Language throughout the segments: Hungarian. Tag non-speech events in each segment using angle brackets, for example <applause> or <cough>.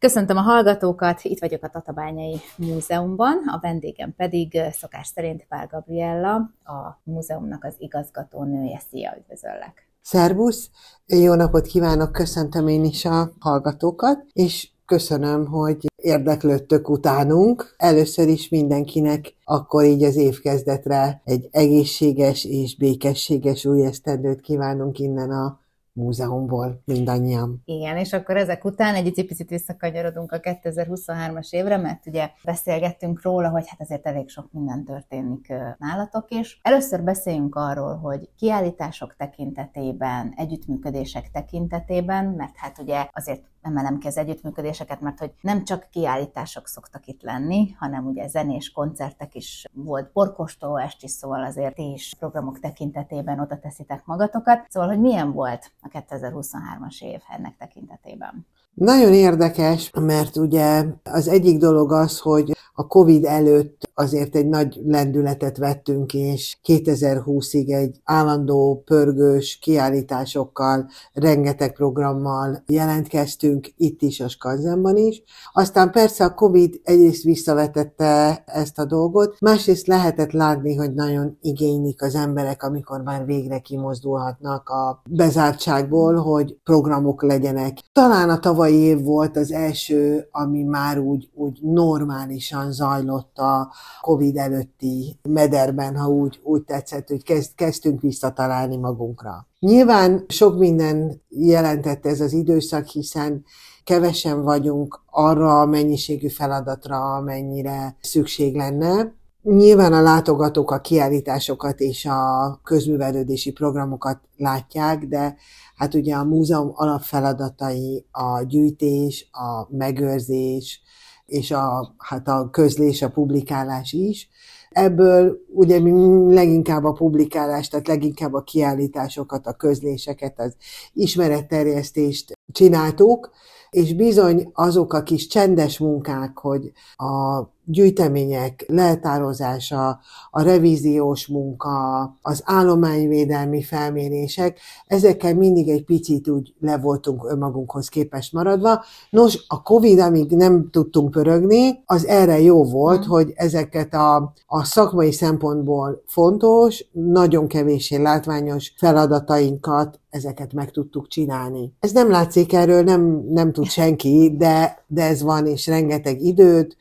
Köszöntöm a hallgatókat, itt vagyok a Tatabányai Múzeumban, a vendégem pedig szokás szerint Pál Gabriella, a múzeumnak az igazgatónője. Szia, üdvözöllek! Szervusz! Jó napot kívánok, köszöntöm én is a hallgatókat, és köszönöm, hogy érdeklődtök utánunk. Először is mindenkinek akkor így az évkezdetre egy egészséges és békességes új esztendőt kívánunk innen a múzeumból mindannyian. Igen, és akkor ezek után egy picit visszakanyarodunk a 2023-as évre, mert ugye beszélgettünk róla, hogy hát azért elég sok minden történik nálatok is. Először beszéljünk arról, hogy kiállítások tekintetében, együttműködések tekintetében, mert hát ugye azért emelem ki az együttműködéseket, mert hogy nem csak kiállítások szoktak itt lenni, hanem ugye zenés koncertek is volt, porkostó est szóval azért ti is programok tekintetében oda teszitek magatokat. Szóval, hogy milyen volt a 2023-as év ennek tekintetében? Nagyon érdekes, mert ugye az egyik dolog az, hogy a COVID előtt azért egy nagy lendületet vettünk, és 2020-ig egy állandó pörgős kiállításokkal, rengeteg programmal jelentkeztünk, itt is a Skanzenban is. Aztán persze a COVID egyrészt visszavetette ezt a dolgot, másrészt lehetett látni, hogy nagyon igénylik az emberek, amikor már végre kimozdulhatnak a bezártságból, hogy programok legyenek. Talán a tavalyi év volt az első, ami már úgy, úgy normálisan zajlott a Covid előtti mederben, ha úgy, úgy tetszett, hogy kezd, kezdtünk visszatalálni magunkra. Nyilván sok minden jelentett ez az időszak, hiszen kevesen vagyunk arra a mennyiségű feladatra, amennyire szükség lenne. Nyilván a látogatók a kiállításokat és a közművelődési programokat látják, de hát ugye a múzeum alapfeladatai a gyűjtés, a megőrzés, és a, hát a közlés, a publikálás is. Ebből ugye mi leginkább a publikálás, tehát leginkább a kiállításokat, a közléseket, az ismeretterjesztést csináltuk, és bizony azok a kis csendes munkák, hogy a gyűjtemények leltározása, a revíziós munka, az állományvédelmi felmérések, ezekkel mindig egy picit úgy le voltunk önmagunkhoz képest maradva. Nos, a Covid, amíg nem tudtunk pörögni, az erre jó volt, mm. hogy ezeket a, a szakmai szempontból fontos, nagyon kevéssé látványos feladatainkat ezeket meg tudtuk csinálni. Ez nem látszik erről, nem, nem tud senki, de, de ez van, és rengeteg időt,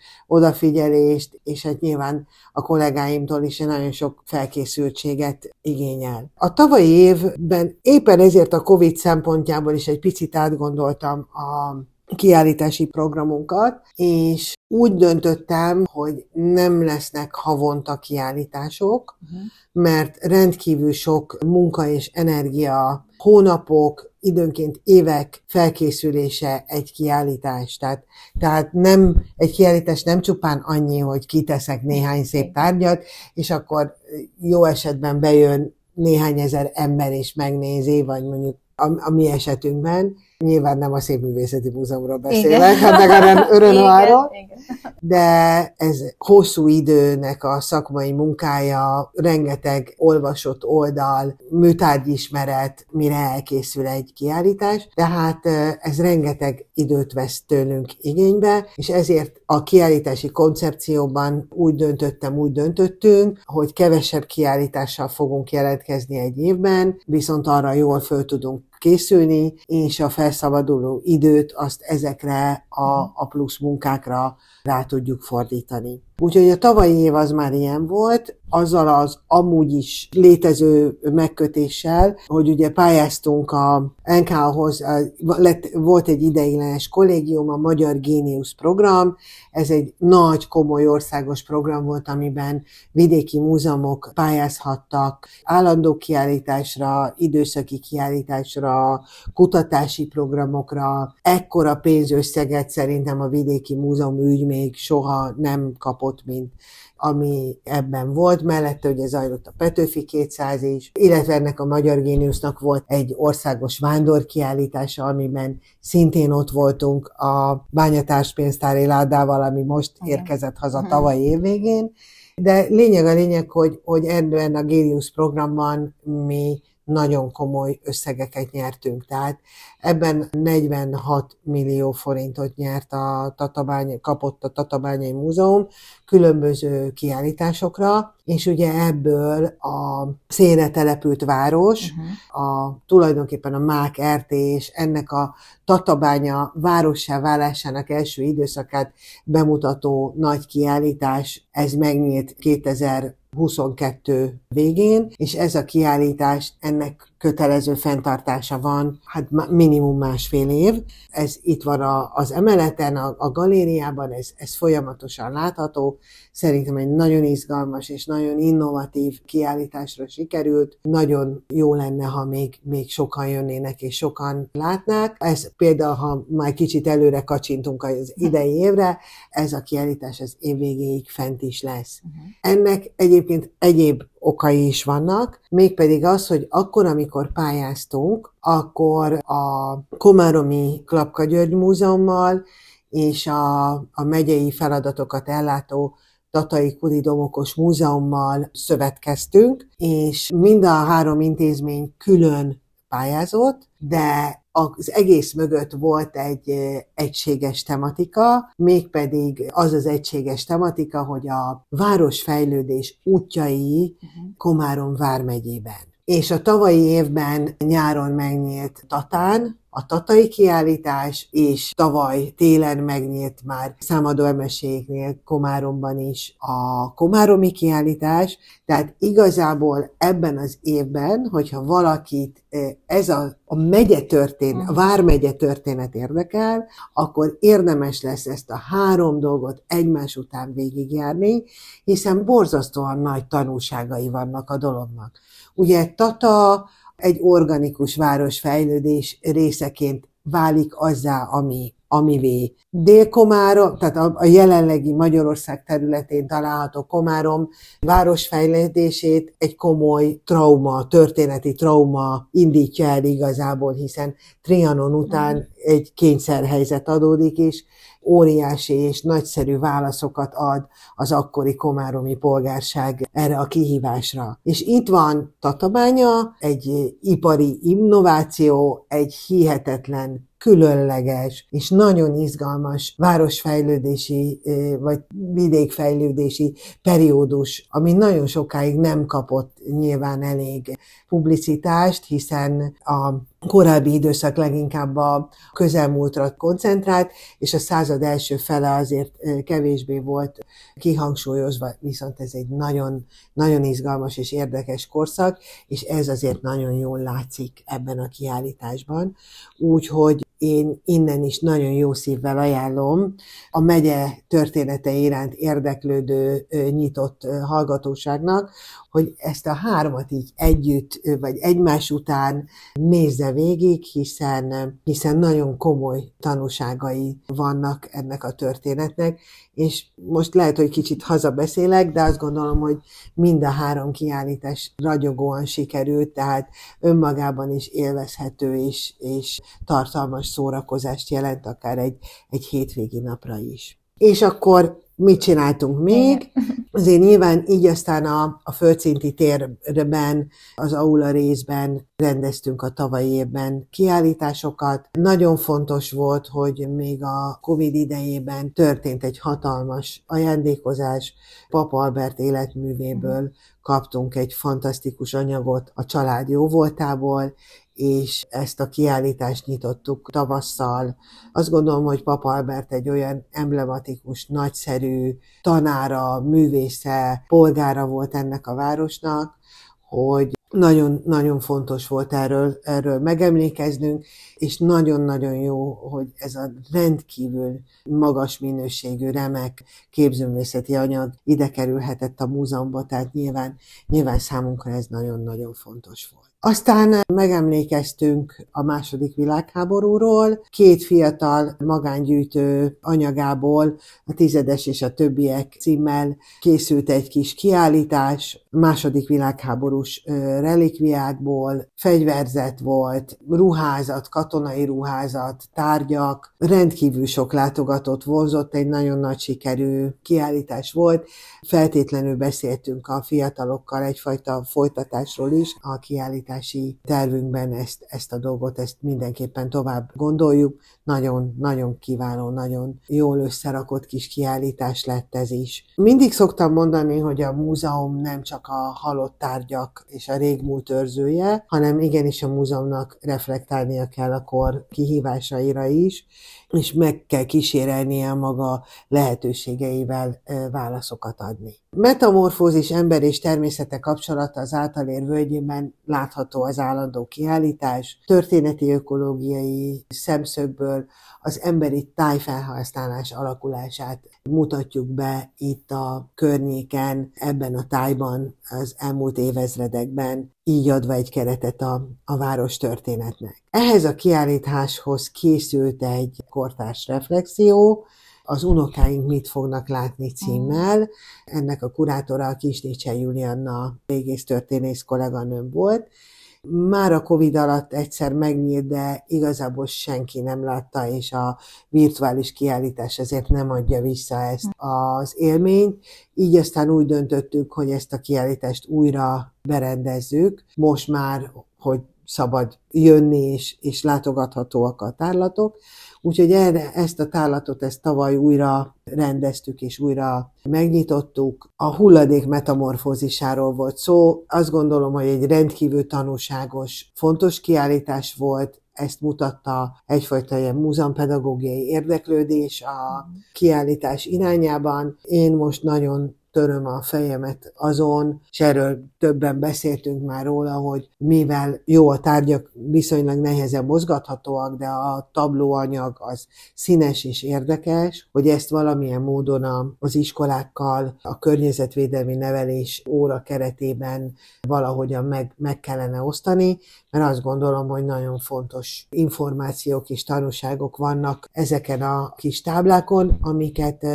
odafigyelést, és hát nyilván a kollégáimtól is nagyon sok felkészültséget igényel. A tavalyi évben éppen ezért a COVID szempontjából is egy picit átgondoltam a kiállítási programunkat, és úgy döntöttem, hogy nem lesznek havonta kiállítások, uh-huh. mert rendkívül sok munka és energia, hónapok, időnként évek felkészülése egy kiállítás. Tehát, tehát nem, egy kiállítás nem csupán annyi, hogy kiteszek néhány szép tárgyat, és akkor jó esetben bejön néhány ezer ember és megnézi, vagy mondjuk a, a mi esetünkben, Nyilván nem a Szépművészeti Múzeumról beszélek, hanem a <laughs> Örönváról, de ez hosszú időnek a szakmai munkája, rengeteg olvasott oldal, műtárgyismeret, mire elkészül egy kiállítás, tehát ez rengeteg időt vesz tőlünk igénybe, és ezért a kiállítási koncepcióban úgy döntöttem, úgy döntöttünk, hogy kevesebb kiállítással fogunk jelentkezni egy évben, viszont arra jól föl tudunk készülni, és a felszabaduló időt azt ezekre a, a plusz munkákra rá tudjuk fordítani. Úgyhogy a tavalyi év az már ilyen volt, azzal az amúgy is létező megkötéssel, hogy ugye pályáztunk a NK-hoz, volt egy ideiglenes kollégium, a Magyar Génius program, ez egy nagy, komoly országos program volt, amiben vidéki múzeumok pályázhattak állandó kiállításra, időszaki kiállításra, kutatási programokra. Ekkora pénzösszeget szerintem a vidéki múzeum ügy még soha nem kapott, mint ami ebben volt, mellette ugye zajlott a Petőfi 200 is, illetve ennek a Magyar Géniusznak volt egy országos vándorkiállítása, amiben szintén ott voltunk a bányatárspénztári ládával, ami most érkezett haza mhm. tavaly évvégén, de lényeg a lényeg, hogy, hogy ebben a Géniusz programban mi nagyon komoly összegeket nyertünk. Tehát ebben 46 millió forintot nyert a Tatabány, kapott a Tatabányai Múzeum különböző kiállításokra, és ugye ebből a szénre települt város, uh-huh. a, tulajdonképpen a Mák RT és ennek a Tatabánya várossá válásának első időszakát bemutató nagy kiállítás, ez megnyílt 2000 22 végén, és ez a kiállítás, ennek kötelező fenntartása van, hát minimum másfél év. Ez itt van a, az emeleten, a, a galériában, ez, ez folyamatosan látható. Szerintem egy nagyon izgalmas és nagyon innovatív kiállításra sikerült. Nagyon jó lenne, ha még, még sokan jönnének és sokan látnák. Ez például, ha már kicsit előre kacsintunk az idei évre, ez a kiállítás az év végéig fent is lesz. Uh-huh. Ennek egyébként egyéb okai is vannak, mégpedig az, hogy akkor, amikor pályáztunk, akkor a Komáromi Klapka György Múzeummal és a, a megyei feladatokat ellátó Tatai Kudi Domokos Múzeummal szövetkeztünk, és mind a három intézmény külön pályázott, de az egész mögött volt egy egységes tematika, mégpedig az az egységes tematika, hogy a városfejlődés útjai uh-huh. Komárom vármegyében. És a tavalyi évben nyáron megnyílt Tatán, a tatai kiállítás, és tavaly télen megnyílt már számadó emeségnél Komáromban is a komáromi kiállítás, tehát igazából ebben az évben, hogyha valakit eh, ez a, a megye történet, a vármegye történet érdekel, akkor érdemes lesz ezt a három dolgot egymás után végigjárni, hiszen borzasztóan nagy tanulságai vannak a dolognak. Ugye Tata egy organikus városfejlődés részeként válik azzá, ami, amivé Dél-Komárom, tehát a, a jelenlegi Magyarország területén található Komárom városfejlődését egy komoly trauma, történeti trauma indítja el igazából, hiszen Trianon után egy kényszerhelyzet adódik, és óriási és nagyszerű válaszokat ad az akkori komáromi polgárság erre a kihívásra. És itt van Tatabánya, egy ipari innováció, egy hihetetlen különleges és nagyon izgalmas városfejlődési vagy vidékfejlődési periódus, ami nagyon sokáig nem kapott nyilván elég publicitást, hiszen a korábbi időszak leginkább a közelmúltra koncentrált, és a század első fele azért kevésbé volt kihangsúlyozva, viszont ez egy nagyon, nagyon izgalmas és érdekes korszak, és ez azért nagyon jól látszik ebben a kiállításban. Úgyhogy én innen is nagyon jó szívvel ajánlom a megye története iránt érdeklődő nyitott hallgatóságnak, hogy ezt a hármat így együtt, vagy egymás után nézze végig, hiszen, hiszen nagyon komoly tanúságai vannak ennek a történetnek, és most lehet, hogy kicsit hazabeszélek, de azt gondolom, hogy mind a három kiállítás ragyogóan sikerült, tehát önmagában is élvezhető és, és tartalmas szórakozást jelent, akár egy, egy hétvégi napra is. És akkor mit csináltunk még. <laughs> Azért nyilván így aztán a, a földszinti térben, az aula részben rendeztünk a tavalyi évben kiállításokat. Nagyon fontos volt, hogy még a Covid idejében történt egy hatalmas ajándékozás. Papa Albert életművéből kaptunk egy fantasztikus anyagot a család jóvoltából, és ezt a kiállítást nyitottuk tavasszal. Azt gondolom, hogy Papa Albert egy olyan emblematikus, nagyszerű tanára, művésze, polgára volt ennek a városnak, hogy nagyon, nagyon fontos volt erről, erről megemlékeznünk, és nagyon-nagyon jó, hogy ez a rendkívül magas minőségű, remek képzőművészeti anyag ide kerülhetett a múzeumba, tehát nyilván, nyilván számunkra ez nagyon-nagyon fontos volt. Aztán megemlékeztünk a második világháborúról, két fiatal magángyűjtő anyagából, a tizedes és a többiek címmel készült egy kis kiállítás, második világháborús relikviákból, fegyverzet volt, ruházat, katonai ruházat, tárgyak, rendkívül sok látogatót vonzott, egy nagyon nagy sikerű kiállítás volt. Feltétlenül beszéltünk a fiatalokkal egyfajta folytatásról is a kiállítás kiállítási tervünkben ezt, ezt a dolgot, ezt mindenképpen tovább gondoljuk. Nagyon, nagyon kiváló, nagyon jól összerakott kis kiállítás lett ez is. Mindig szoktam mondani, hogy a múzeum nem csak a halott tárgyak és a régmúlt őrzője, hanem igenis a múzeumnak reflektálnia kell a kor kihívásaira is, és meg kell kísérelnie maga lehetőségeivel válaszokat adni. Metamorfózis ember és természete kapcsolata az általér völgyében látható az állandó kiállítás, történeti ökológiai szemszögből az emberi tájfelhasználás alakulását mutatjuk be itt a környéken, ebben a tájban az elmúlt évezredekben, így adva egy keretet a, a város történetnek. Ehhez a kiállításhoz készült egy kortárs reflexió, az unokáink mit fognak látni címmel. Ennek a kurátora a Kisnicse Julianna történész kolléganőm volt, már a Covid alatt egyszer megnyílt, de igazából senki nem látta, és a virtuális kiállítás ezért nem adja vissza ezt az élményt. Így aztán úgy döntöttük, hogy ezt a kiállítást újra berendezzük. Most már, hogy szabad jönni, és, és látogathatóak a tárlatok. Úgyhogy erre, ezt a tárlatot ezt tavaly újra rendeztük és újra megnyitottuk. A hulladék metamorfózisáról volt szó. Azt gondolom, hogy egy rendkívül tanúságos, fontos kiállítás volt, ezt mutatta egyfajta ilyen múzeumpedagógiai érdeklődés a kiállítás irányában. Én most nagyon töröm a fejemet azon, és erről többen beszéltünk már róla, hogy mivel jó a tárgyak viszonylag nehezen mozgathatóak, de a tablóanyag az színes és érdekes, hogy ezt valamilyen módon az iskolákkal, a környezetvédelmi nevelés óra keretében valahogyan meg, meg kellene osztani, mert azt gondolom, hogy nagyon fontos információk és tanúságok vannak ezeken a kis táblákon, amiket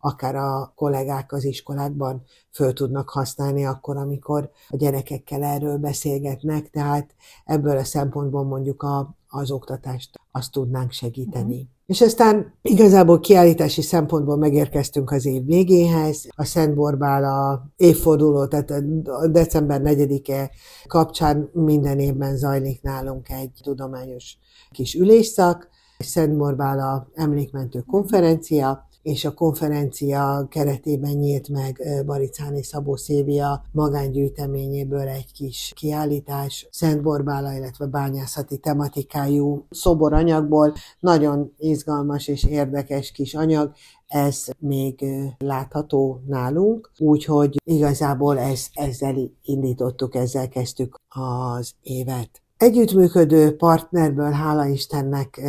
akár a kollégák az iskolákban föl tudnak használni akkor, amikor a gyerekekkel erről beszélgetnek, tehát ebből a szempontból mondjuk a, az oktatást azt tudnánk segíteni. Mm. És aztán igazából kiállítási szempontból megérkeztünk az év végéhez. A Szent Borbála évforduló, tehát a december 4-e kapcsán minden évben zajlik nálunk egy tudományos kis ülésszak, Szent Borbála emlékmentő konferencia, és a konferencia keretében nyílt meg Baricáni Szabó Szévia magángyűjteményéből egy kis kiállítás, Szent Borbála, illetve bányászati tematikájú szoboranyagból. Nagyon izgalmas és érdekes kis anyag, ez még látható nálunk, úgyhogy igazából ez, ezzel indítottuk, ezzel kezdtük az évet. Együttműködő partnerből hála Istennek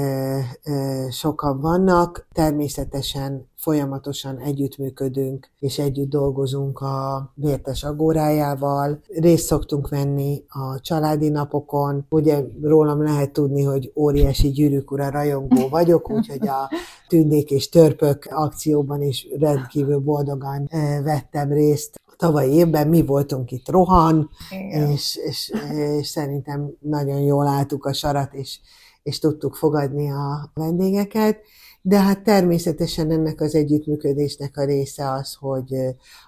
sokan vannak, természetesen folyamatosan együttműködünk és együtt dolgozunk a Vértes Agórájával. Részt szoktunk venni a családi napokon. Ugye rólam lehet tudni, hogy óriási gyűrűkura rajongó vagyok, úgyhogy a tündék és törpök akcióban is rendkívül boldogan vettem részt tavalyi évben mi voltunk itt rohan, és, és, és szerintem nagyon jól álltuk a sarat, és, és tudtuk fogadni a vendégeket. De hát természetesen ennek az együttműködésnek a része az, hogy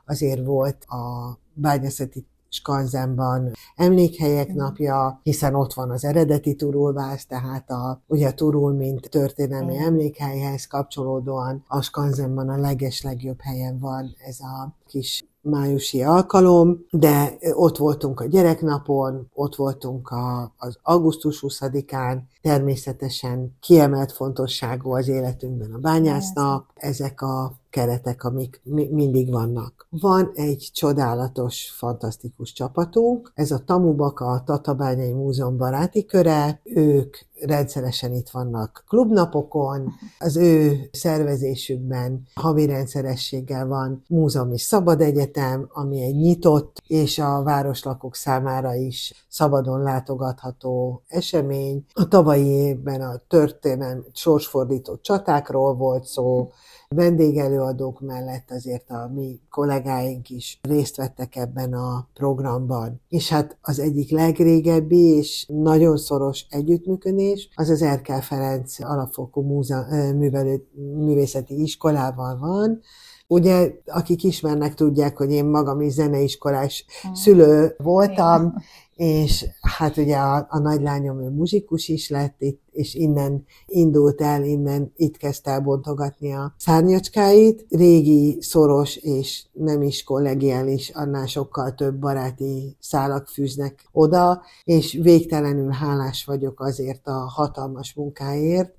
azért volt a bányászati Skanzenban emlékhelyek napja, hiszen ott van az eredeti Turulvász, tehát a, ugye a Turul, mint történelmi emlékhelyhez kapcsolódóan a Skanzenban a leges legjobb helyen van ez a kis májusi alkalom, de ott voltunk a gyereknapon, ott voltunk a, az augusztus 20-án, természetesen kiemelt fontosságú az életünkben a bányásznap, ezek a keretek, amik mi- mindig vannak. Van egy csodálatos, fantasztikus csapatunk, ez a Tamubaka, a Tatabányai Múzeum baráti köre, ők rendszeresen itt vannak klubnapokon, az ő szervezésükben havi rendszerességgel van múzeumi szabad egyetem, ami egy nyitott és a városlakók számára is szabadon látogatható esemény. A tavalyi évben a történelmi sorsfordító csatákról volt szó, vendégelőadók mellett azért a mi kollégáink is részt vettek ebben a programban. És hát az egyik legrégebbi és nagyon szoros együttműködés az az Erkel Ferenc alapfokú múze- művelő, művészeti iskolával van, Ugye, akik ismernek, tudják, hogy én magam is zeneiskolás hmm. szülő voltam, és hát ugye a, a nagylányom ő muzsikus is lett itt, és innen indult el, innen itt kezdte el bontogatni a szárnyacskáit. Régi, szoros és nem is kollegiális, annál sokkal több baráti szálak fűznek oda, és végtelenül hálás vagyok azért a hatalmas munkáért,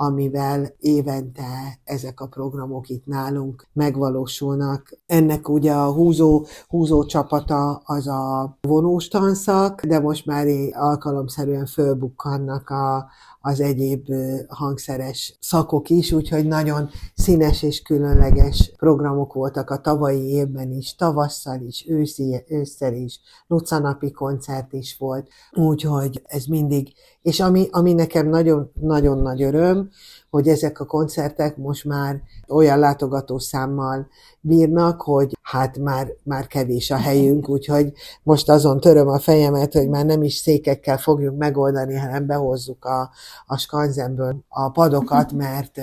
amivel évente ezek a programok itt nálunk megvalósulnak. Ennek ugye a húzó, húzó csapata az a vonós tanszak, de most már alkalomszerűen fölbukkannak a, az egyéb hangszeres szakok is, úgyhogy nagyon színes és különleges programok voltak a tavalyi évben is, tavasszal is, őszi, ősszel is, lucanapi koncert is volt, úgyhogy ez mindig, és ami, ami nekem nagyon-nagyon nagy öröm, hogy ezek a koncertek most már olyan látogatószámmal bírnak, hogy hát már, már kevés a helyünk, úgyhogy most azon töröm a fejemet, hogy már nem is székekkel fogjuk megoldani, hanem behozzuk a, a skanzenből a padokat, mert,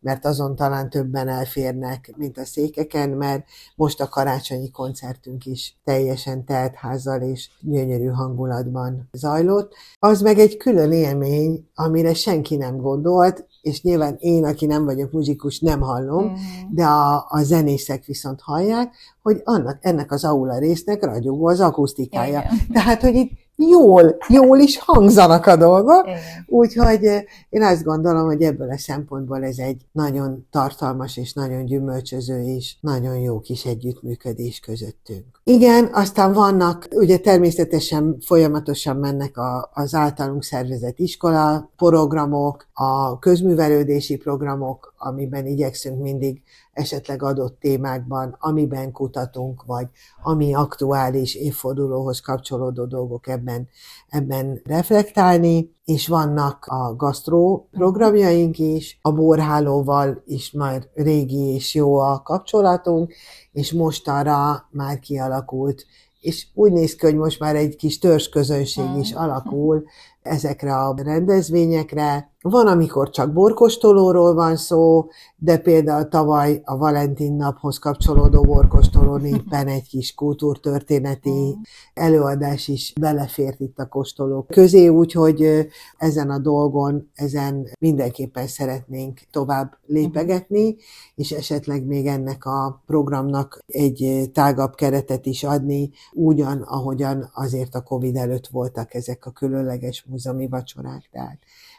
mert azon talán többen elférnek, mint a székeken, mert most a karácsonyi koncertünk is teljesen teltházzal és gyönyörű hangulatban zajlott. Az meg egy külön élmény, amire senki nem gondolt, és nyilván én, aki nem vagyok muzsikus, nem hallom, mm. de a, a zenészek viszont hallják, hogy annak, ennek az aula résznek ragyogó az akusztikája. Igen. Tehát, hogy itt jól, jól is hangzanak a dolgok, úgyhogy eh, én azt gondolom, hogy ebből a szempontból ez egy nagyon tartalmas és nagyon gyümölcsöző és nagyon jó kis együttműködés közöttünk. Igen, aztán vannak, ugye természetesen folyamatosan mennek a, az általunk szervezett iskola programok, a közművelődési programok, amiben igyekszünk mindig esetleg adott témákban, amiben kutatunk, vagy ami aktuális évfordulóhoz kapcsolódó dolgok ebben, ebben reflektálni, és vannak a gasztró programjaink is, a borhálóval is már régi és jó a kapcsolatunk, és mostanra már kialakult és úgy néz ki, hogy most már egy kis törzsközönség is alakul ezekre a rendezvényekre. Van, amikor csak borkostolóról van szó, de például tavaly a Valentin naphoz kapcsolódó borkostolón <laughs> éppen egy kis kultúrtörténeti előadás is belefért itt a kóstolók közé, úgyhogy ezen a dolgon, ezen mindenképpen szeretnénk tovább lépegetni, és esetleg még ennek a programnak egy tágabb keretet is adni, ugyan, ahogyan azért a Covid előtt voltak ezek a különleges múzeumi vacsorák, tehát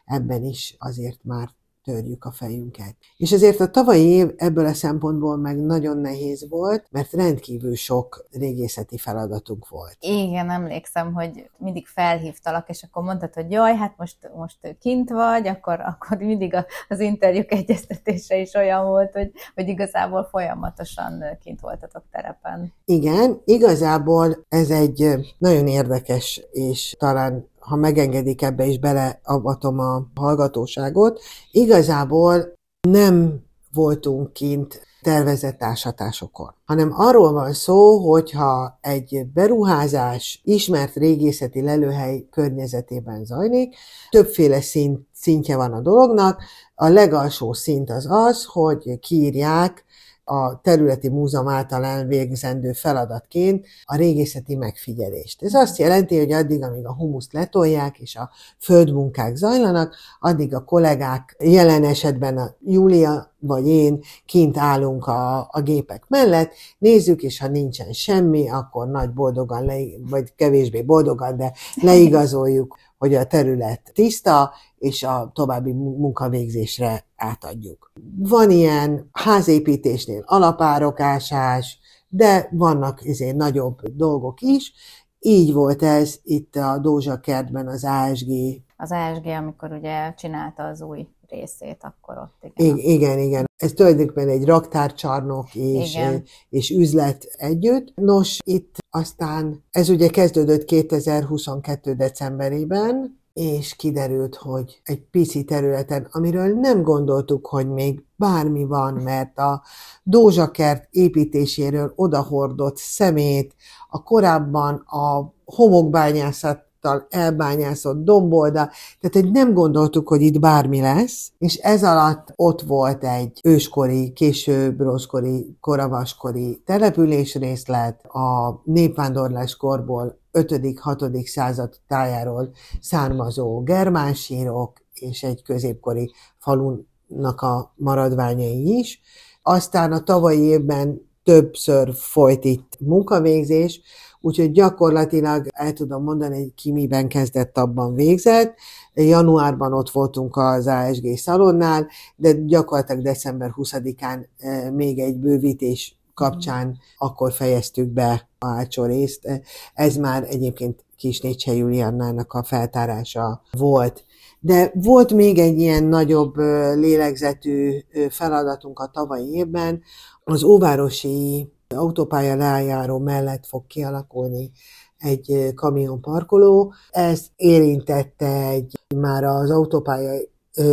ebben is azért már törjük a fejünket. És ezért a tavalyi év ebből a szempontból meg nagyon nehéz volt, mert rendkívül sok régészeti feladatunk volt. Igen, emlékszem, hogy mindig felhívtalak, és akkor mondtad, hogy jaj, hát most, most kint vagy, akkor, akkor mindig az interjúk egyeztetése is olyan volt, hogy, hogy igazából folyamatosan kint voltatok terepen. Igen, igazából ez egy nagyon érdekes és talán ha megengedik ebbe is beleavatom a hallgatóságot, igazából nem voltunk kint tervezett ásatásokon, hanem arról van szó, hogyha egy beruházás ismert régészeti lelőhely környezetében zajlik, többféle szint, szintje van a dolognak, a legalsó szint az az, hogy kiírják a területi múzeum által elvégzendő feladatként a régészeti megfigyelést. Ez azt jelenti, hogy addig, amíg a humuszt letolják és a földmunkák zajlanak, addig a kollégák, jelen esetben a Júlia vagy én kint állunk a, a gépek mellett, nézzük, és ha nincsen semmi, akkor nagy boldogan, le, vagy kevésbé boldogan, de leigazoljuk, hogy a terület tiszta, és a további munkavégzésre átadjuk. Van ilyen házépítésnél alapárokásás, de vannak ezért nagyobb dolgok is. Így volt ez itt a Dózsa kertben az ASG. Az ASG, amikor ugye csinálta az új részét, akkor ott igen. I- igen, igen. Ez tulajdonképpen egy raktárcsarnok és, igen. és üzlet együtt. Nos, itt aztán ez ugye kezdődött 2022. decemberében, és kiderült, hogy egy pici területen, amiről nem gondoltuk, hogy még bármi van, mert a dózsakert építéséről odahordott szemét, a korábban a homokbányászat által elbányászott dombolda, tehát hogy nem gondoltuk, hogy itt bármi lesz, és ez alatt ott volt egy őskori, késő bronzkori, koravaskori településrészlet, a népvándorlás korból 5.-6. század tájáról származó germán sírok, és egy középkori falunak a maradványai is. Aztán a tavalyi évben többször folyt itt munkavégzés, úgyhogy gyakorlatilag el tudom mondani, hogy ki miben kezdett, abban végzett. Januárban ott voltunk az ASG szalonnál, de gyakorlatilag december 20-án eh, még egy bővítés kapcsán akkor fejeztük be a hátsó részt. Ez már egyébként Kisnécse Juliannának a feltárása volt. De volt még egy ilyen nagyobb lélegzetű feladatunk a tavalyi évben, az óvárosi autópálya lejáró mellett fog kialakulni egy kamionparkoló. Ez érintette egy már az autópálya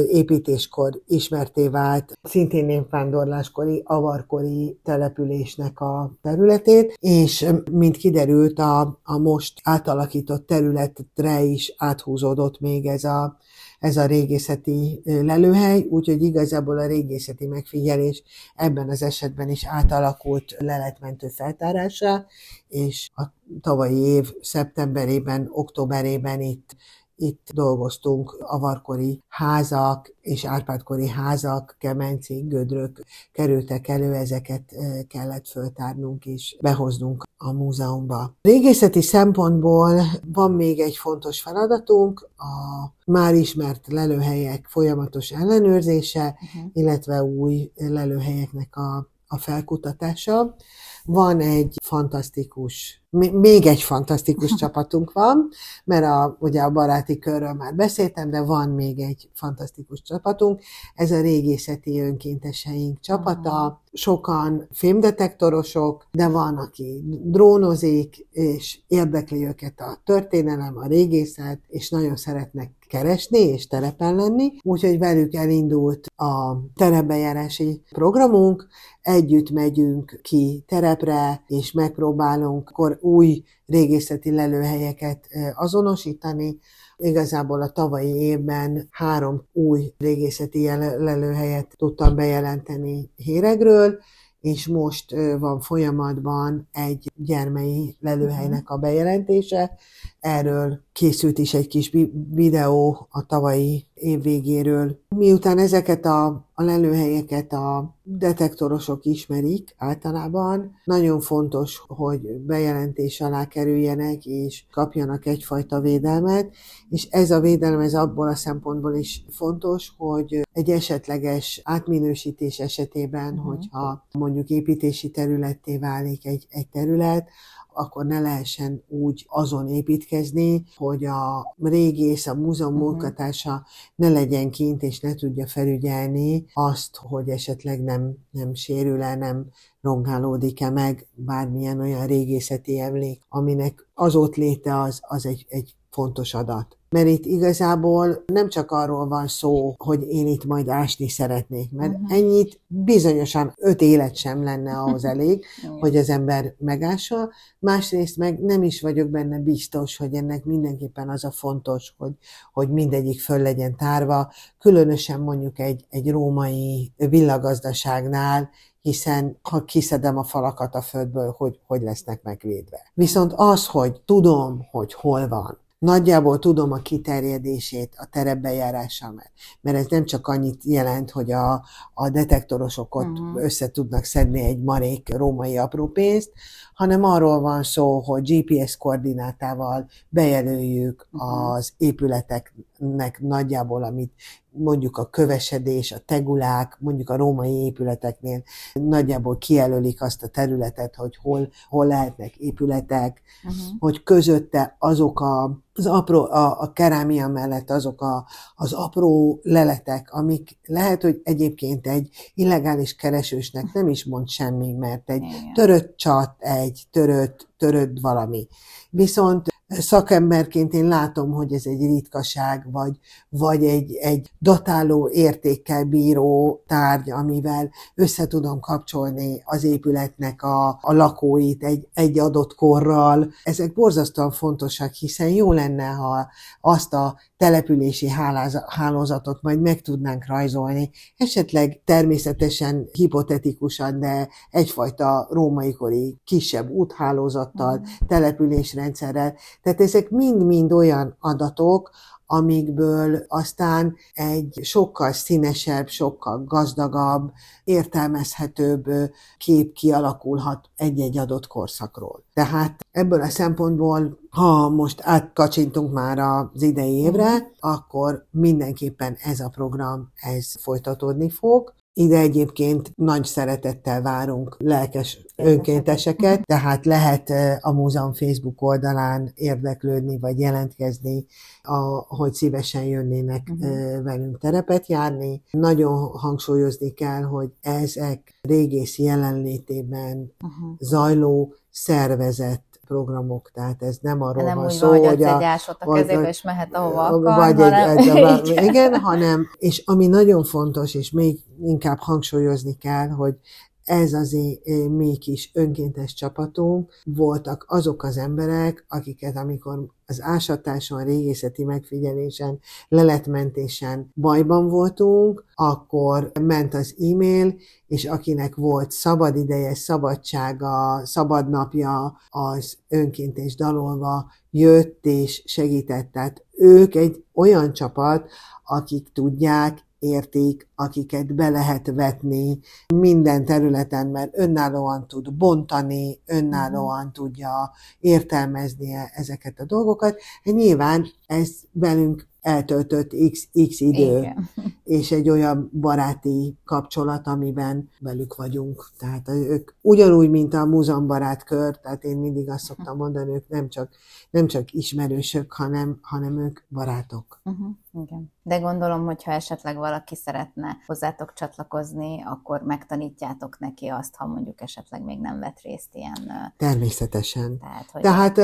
építéskor ismerté vált, szintén népvándorláskori, avarkori településnek a területét, és mint kiderült, a, a most átalakított területre is áthúzódott még ez a ez a régészeti lelőhely, úgyhogy igazából a régészeti megfigyelés ebben az esetben is átalakult leletmentő feltárásá, és a tavalyi év szeptemberében, októberében itt itt dolgoztunk, avarkori házak és árpádkori házak, kemencék, gödrök kerültek elő, ezeket kellett föltárnunk és behoznunk a múzeumba. Régészeti szempontból van még egy fontos feladatunk, a már ismert lelőhelyek folyamatos ellenőrzése, uh-huh. illetve új lelőhelyeknek a, a felkutatása. Van egy fantasztikus még egy fantasztikus <laughs> csapatunk van, mert a, ugye a baráti körről már beszéltem, de van még egy fantasztikus csapatunk. Ez a régészeti önkénteseink csapata. Sokan filmdetektorosok, de van, aki drónozik, és érdekli őket a történelem, a régészet, és nagyon szeretnek keresni és terepen lenni, úgyhogy velük elindult a terepbejárási programunk, együtt megyünk ki terepre, és megpróbálunk akkor új régészeti lelőhelyeket azonosítani. Igazából a tavalyi évben három új régészeti lelőhelyet tudtam bejelenteni Héregről, és most van folyamatban egy gyermei lelőhelynek a bejelentése. Erről készült is egy kis videó a tavalyi év végéről. Miután ezeket a, a lelőhelyeket a detektorosok ismerik általában, nagyon fontos, hogy bejelentés alá kerüljenek és kapjanak egyfajta védelmet, és ez a védelem ez abból a szempontból is fontos, hogy egy esetleges átminősítés esetében, uh-huh. hogyha mondjuk építési területté válik egy, egy terület, akkor ne lehessen úgy azon építkezni, hogy a régész, a múzeum uh-huh. munkatársa ne legyen kint, és ne tudja felügyelni azt, hogy esetleg nem, nem sérül el, nem rongálódik-e meg bármilyen olyan régészeti emlék, aminek az ott léte az, az egy, egy fontos adat. Mert itt igazából nem csak arról van szó, hogy én itt majd ásni szeretnék, mert uh-huh. ennyit bizonyosan öt élet sem lenne ahhoz <laughs> elég, hogy az ember megássa. Másrészt meg nem is vagyok benne biztos, hogy ennek mindenképpen az a fontos, hogy, hogy mindegyik föl legyen tárva, különösen mondjuk egy, egy római villagazdaságnál, hiszen ha kiszedem a falakat a földből, hogy, hogy lesznek megvédve. Viszont az, hogy tudom, hogy hol van, nagyjából tudom a kiterjedését a terepbejárással, mert, mert ez nem csak annyit jelent, hogy a, a detektorosok ott uh-huh. össze tudnak szedni egy marék római apró pénzt, hanem arról van szó, hogy GPS koordinátával bejelöljük uh-huh. az épületeknek nagyjából, amit mondjuk a kövesedés, a tegulák, mondjuk a római épületeknél nagyjából kijelölik azt a területet, hogy hol, hol lehetnek épületek, uh-huh. hogy közötte azok a, az apró, a, a kerámia mellett azok a, az apró leletek, amik lehet, hogy egyébként egy illegális keresősnek nem is mond semmi, mert egy törött csat, egy törött, törött valami. Viszont szakemberként én látom, hogy ez egy ritkaság, vagy, vagy egy, egy datáló értékkel bíró tárgy, amivel össze tudom kapcsolni az épületnek a, a lakóit egy, egy adott korral. Ezek borzasztóan fontosak, hiszen jó lenne, ha azt a települési hálózatot majd meg tudnánk rajzolni, esetleg természetesen hipotetikusan, de egyfajta római kori kisebb úthálózattal, mm. településrendszerrel. Tehát ezek mind-mind olyan adatok, amikből aztán egy sokkal színesebb, sokkal gazdagabb, értelmezhetőbb kép kialakulhat egy-egy adott korszakról. Tehát ebből a szempontból, ha most átkacsintunk már az idei évre, akkor mindenképpen ez a program, ez folytatódni fog. Ide egyébként nagy szeretettel várunk lelkes önkénteseket, tehát lehet a múzeum Facebook oldalán érdeklődni, vagy jelentkezni, a, hogy szívesen jönnének uh-huh. velünk terepet járni. Nagyon hangsúlyozni kell, hogy ezek régész jelenlétében uh-huh. zajló szervezet programok, tehát ez nem arról nem van szó, van, hogy, hogy a, egy ásot a kezébe, és mehet ahova akar, vagy hanem, egy, egy, egy, igen, hanem, és ami nagyon fontos, és még inkább hangsúlyozni kell, hogy ez az én, mi kis önkéntes csapatunk voltak azok az emberek, akiket amikor az ásatáson, régészeti megfigyelésen, leletmentésen bajban voltunk, akkor ment az e-mail, és akinek volt szabad ideje, szabadsága, szabad napja, az önkéntes dalolva jött és segített. Tehát ők egy olyan csapat, akik tudják, érték, akiket be lehet vetni minden területen, mert önállóan tud bontani, önállóan tudja értelmezni ezeket a dolgokat. Nyilván ez velünk eltöltött x, x idő, Igen. <laughs> és egy olyan baráti kapcsolat, amiben velük vagyunk. Tehát ők ugyanúgy, mint a múzeumbarát kör, tehát én mindig azt szoktam mondani, ők nem csak, nem csak ismerősök, hanem, hanem ők barátok. Uh-huh. Igen. De gondolom, hogyha esetleg valaki szeretne hozzátok csatlakozni, akkor megtanítjátok neki azt, ha mondjuk esetleg még nem vett részt ilyen... Természetesen. Tehát, hogy tehát,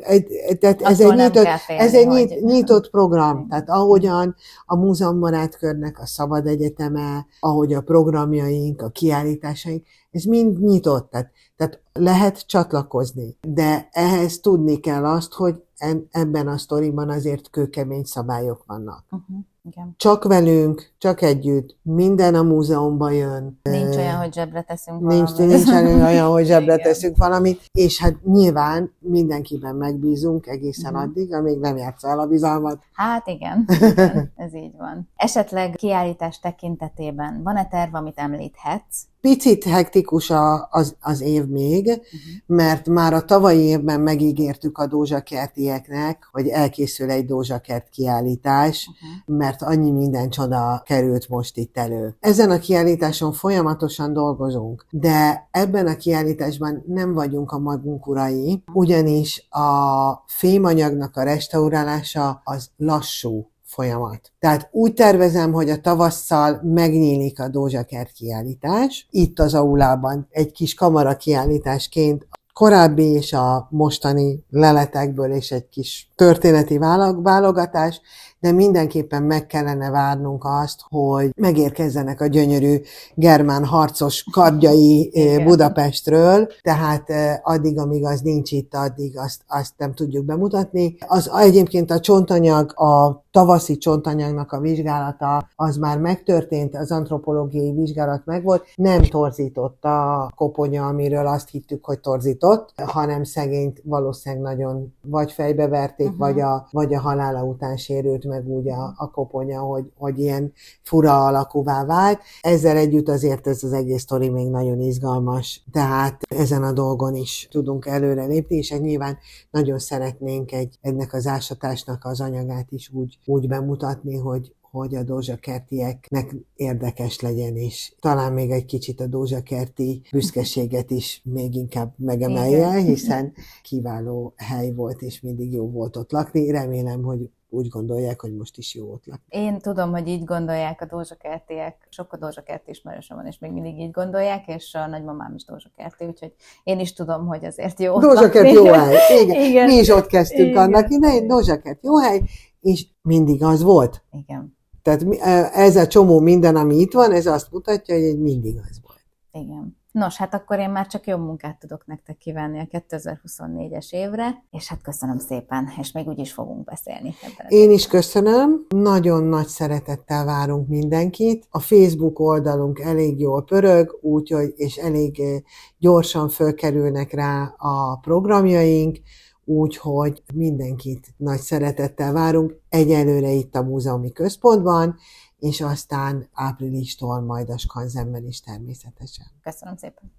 egy, tehát ez egy, nyitott, félni, ez egy hogy... nyitott program. Tehát ahogyan a múzeumbarát körnek a Szabad Egyeteme, ahogy a programjaink, a kiállításaink, ez mind nyitott. Tehát, tehát lehet csatlakozni. De ehhez tudni kell azt, hogy ebben a sztoriban azért kőkemény szabályok vannak. Uh-huh. Igen. Csak velünk, csak együtt, minden a múzeumba jön. Nincs olyan, hogy zsebre teszünk nincs, valamit. Nincs olyan, hogy zsebre teszünk valamit, és hát nyilván mindenkiben megbízunk egészen uh-huh. addig, amíg nem játsz el a bizalmat. Hát igen, igen, <laughs> ez így van. Esetleg kiállítás tekintetében van-e terv, amit említhetsz? Picit hektikus a, az, az év még, uh-huh. mert már a tavalyi évben megígértük a dózsakertieknek, hogy elkészül egy dózsakert kiállítás, uh-huh. mert annyi minden csoda került most itt elő. Ezen a kiállításon folyamatosan dolgozunk, de ebben a kiállításban nem vagyunk a magunk urai, ugyanis a fémanyagnak a restaurálása az lassú folyamat. Tehát úgy tervezem, hogy a tavasszal megnyílik a Dózsakert kiállítás. Itt az aulában egy kis kamara kiállításként korábbi és a mostani leletekből és egy kis történeti válogatás, de mindenképpen meg kellene várnunk azt, hogy megérkezzenek a gyönyörű germán harcos kardjai <laughs> eh, Budapestről, tehát eh, addig, amíg az nincs itt, addig azt, azt nem tudjuk bemutatni. Az egyébként a csontanyag, a tavaszi csontanyagnak a vizsgálata az már megtörtént, az antropológiai vizsgálat megvolt, nem torzított a koponya, amiről azt hittük, hogy torzított, hanem szegényt valószínűleg nagyon vagy fejbeverték, uh-huh. vagy, a, vagy a halála után sérült meg úgy a, a koponya, hogy, hogy ilyen fura alakúvá vált. Ezzel együtt azért ez az egész sztori még nagyon izgalmas, tehát ezen a dolgon is tudunk előre lépni, és nyilván nagyon szeretnénk egy, ennek az ásatásnak az anyagát is úgy, úgy bemutatni, hogy, hogy a dózsakertieknek érdekes legyen, és talán még egy kicsit a dózsakerti büszkeséget is még inkább megemelje, hiszen kiváló hely volt, és mindig jó volt ott lakni. Remélem, hogy úgy gondolják, hogy most is jó ott lakni. Én tudom, hogy így gondolják a dózsakertiek, sok a dózsakerti ismerősöm van, és még mindig így gondolják, és a nagymamám is dózsakerti, úgyhogy én is tudom, hogy azért jó Dózsakert jó hely, igen. igen. Mi is ott kezdtünk igen. annak idején, Dózsakert jó hely, és mindig az volt. Igen. Tehát ez a csomó minden, ami itt van, ez azt mutatja, hogy mindig az volt. Igen. Nos, hát akkor én már csak jó munkát tudok nektek kívánni a 2024-es évre, és hát köszönöm szépen, és még úgy is fogunk beszélni. Én is köszönöm, nagyon nagy szeretettel várunk mindenkit. A Facebook oldalunk elég jól pörög, úgyhogy, és elég eh, gyorsan fölkerülnek rá a programjaink, úgyhogy mindenkit nagy szeretettel várunk. Egyelőre itt a múzeumi központban, és aztán áprilistól majd a Skanzenben is természetesen. Köszönöm szépen!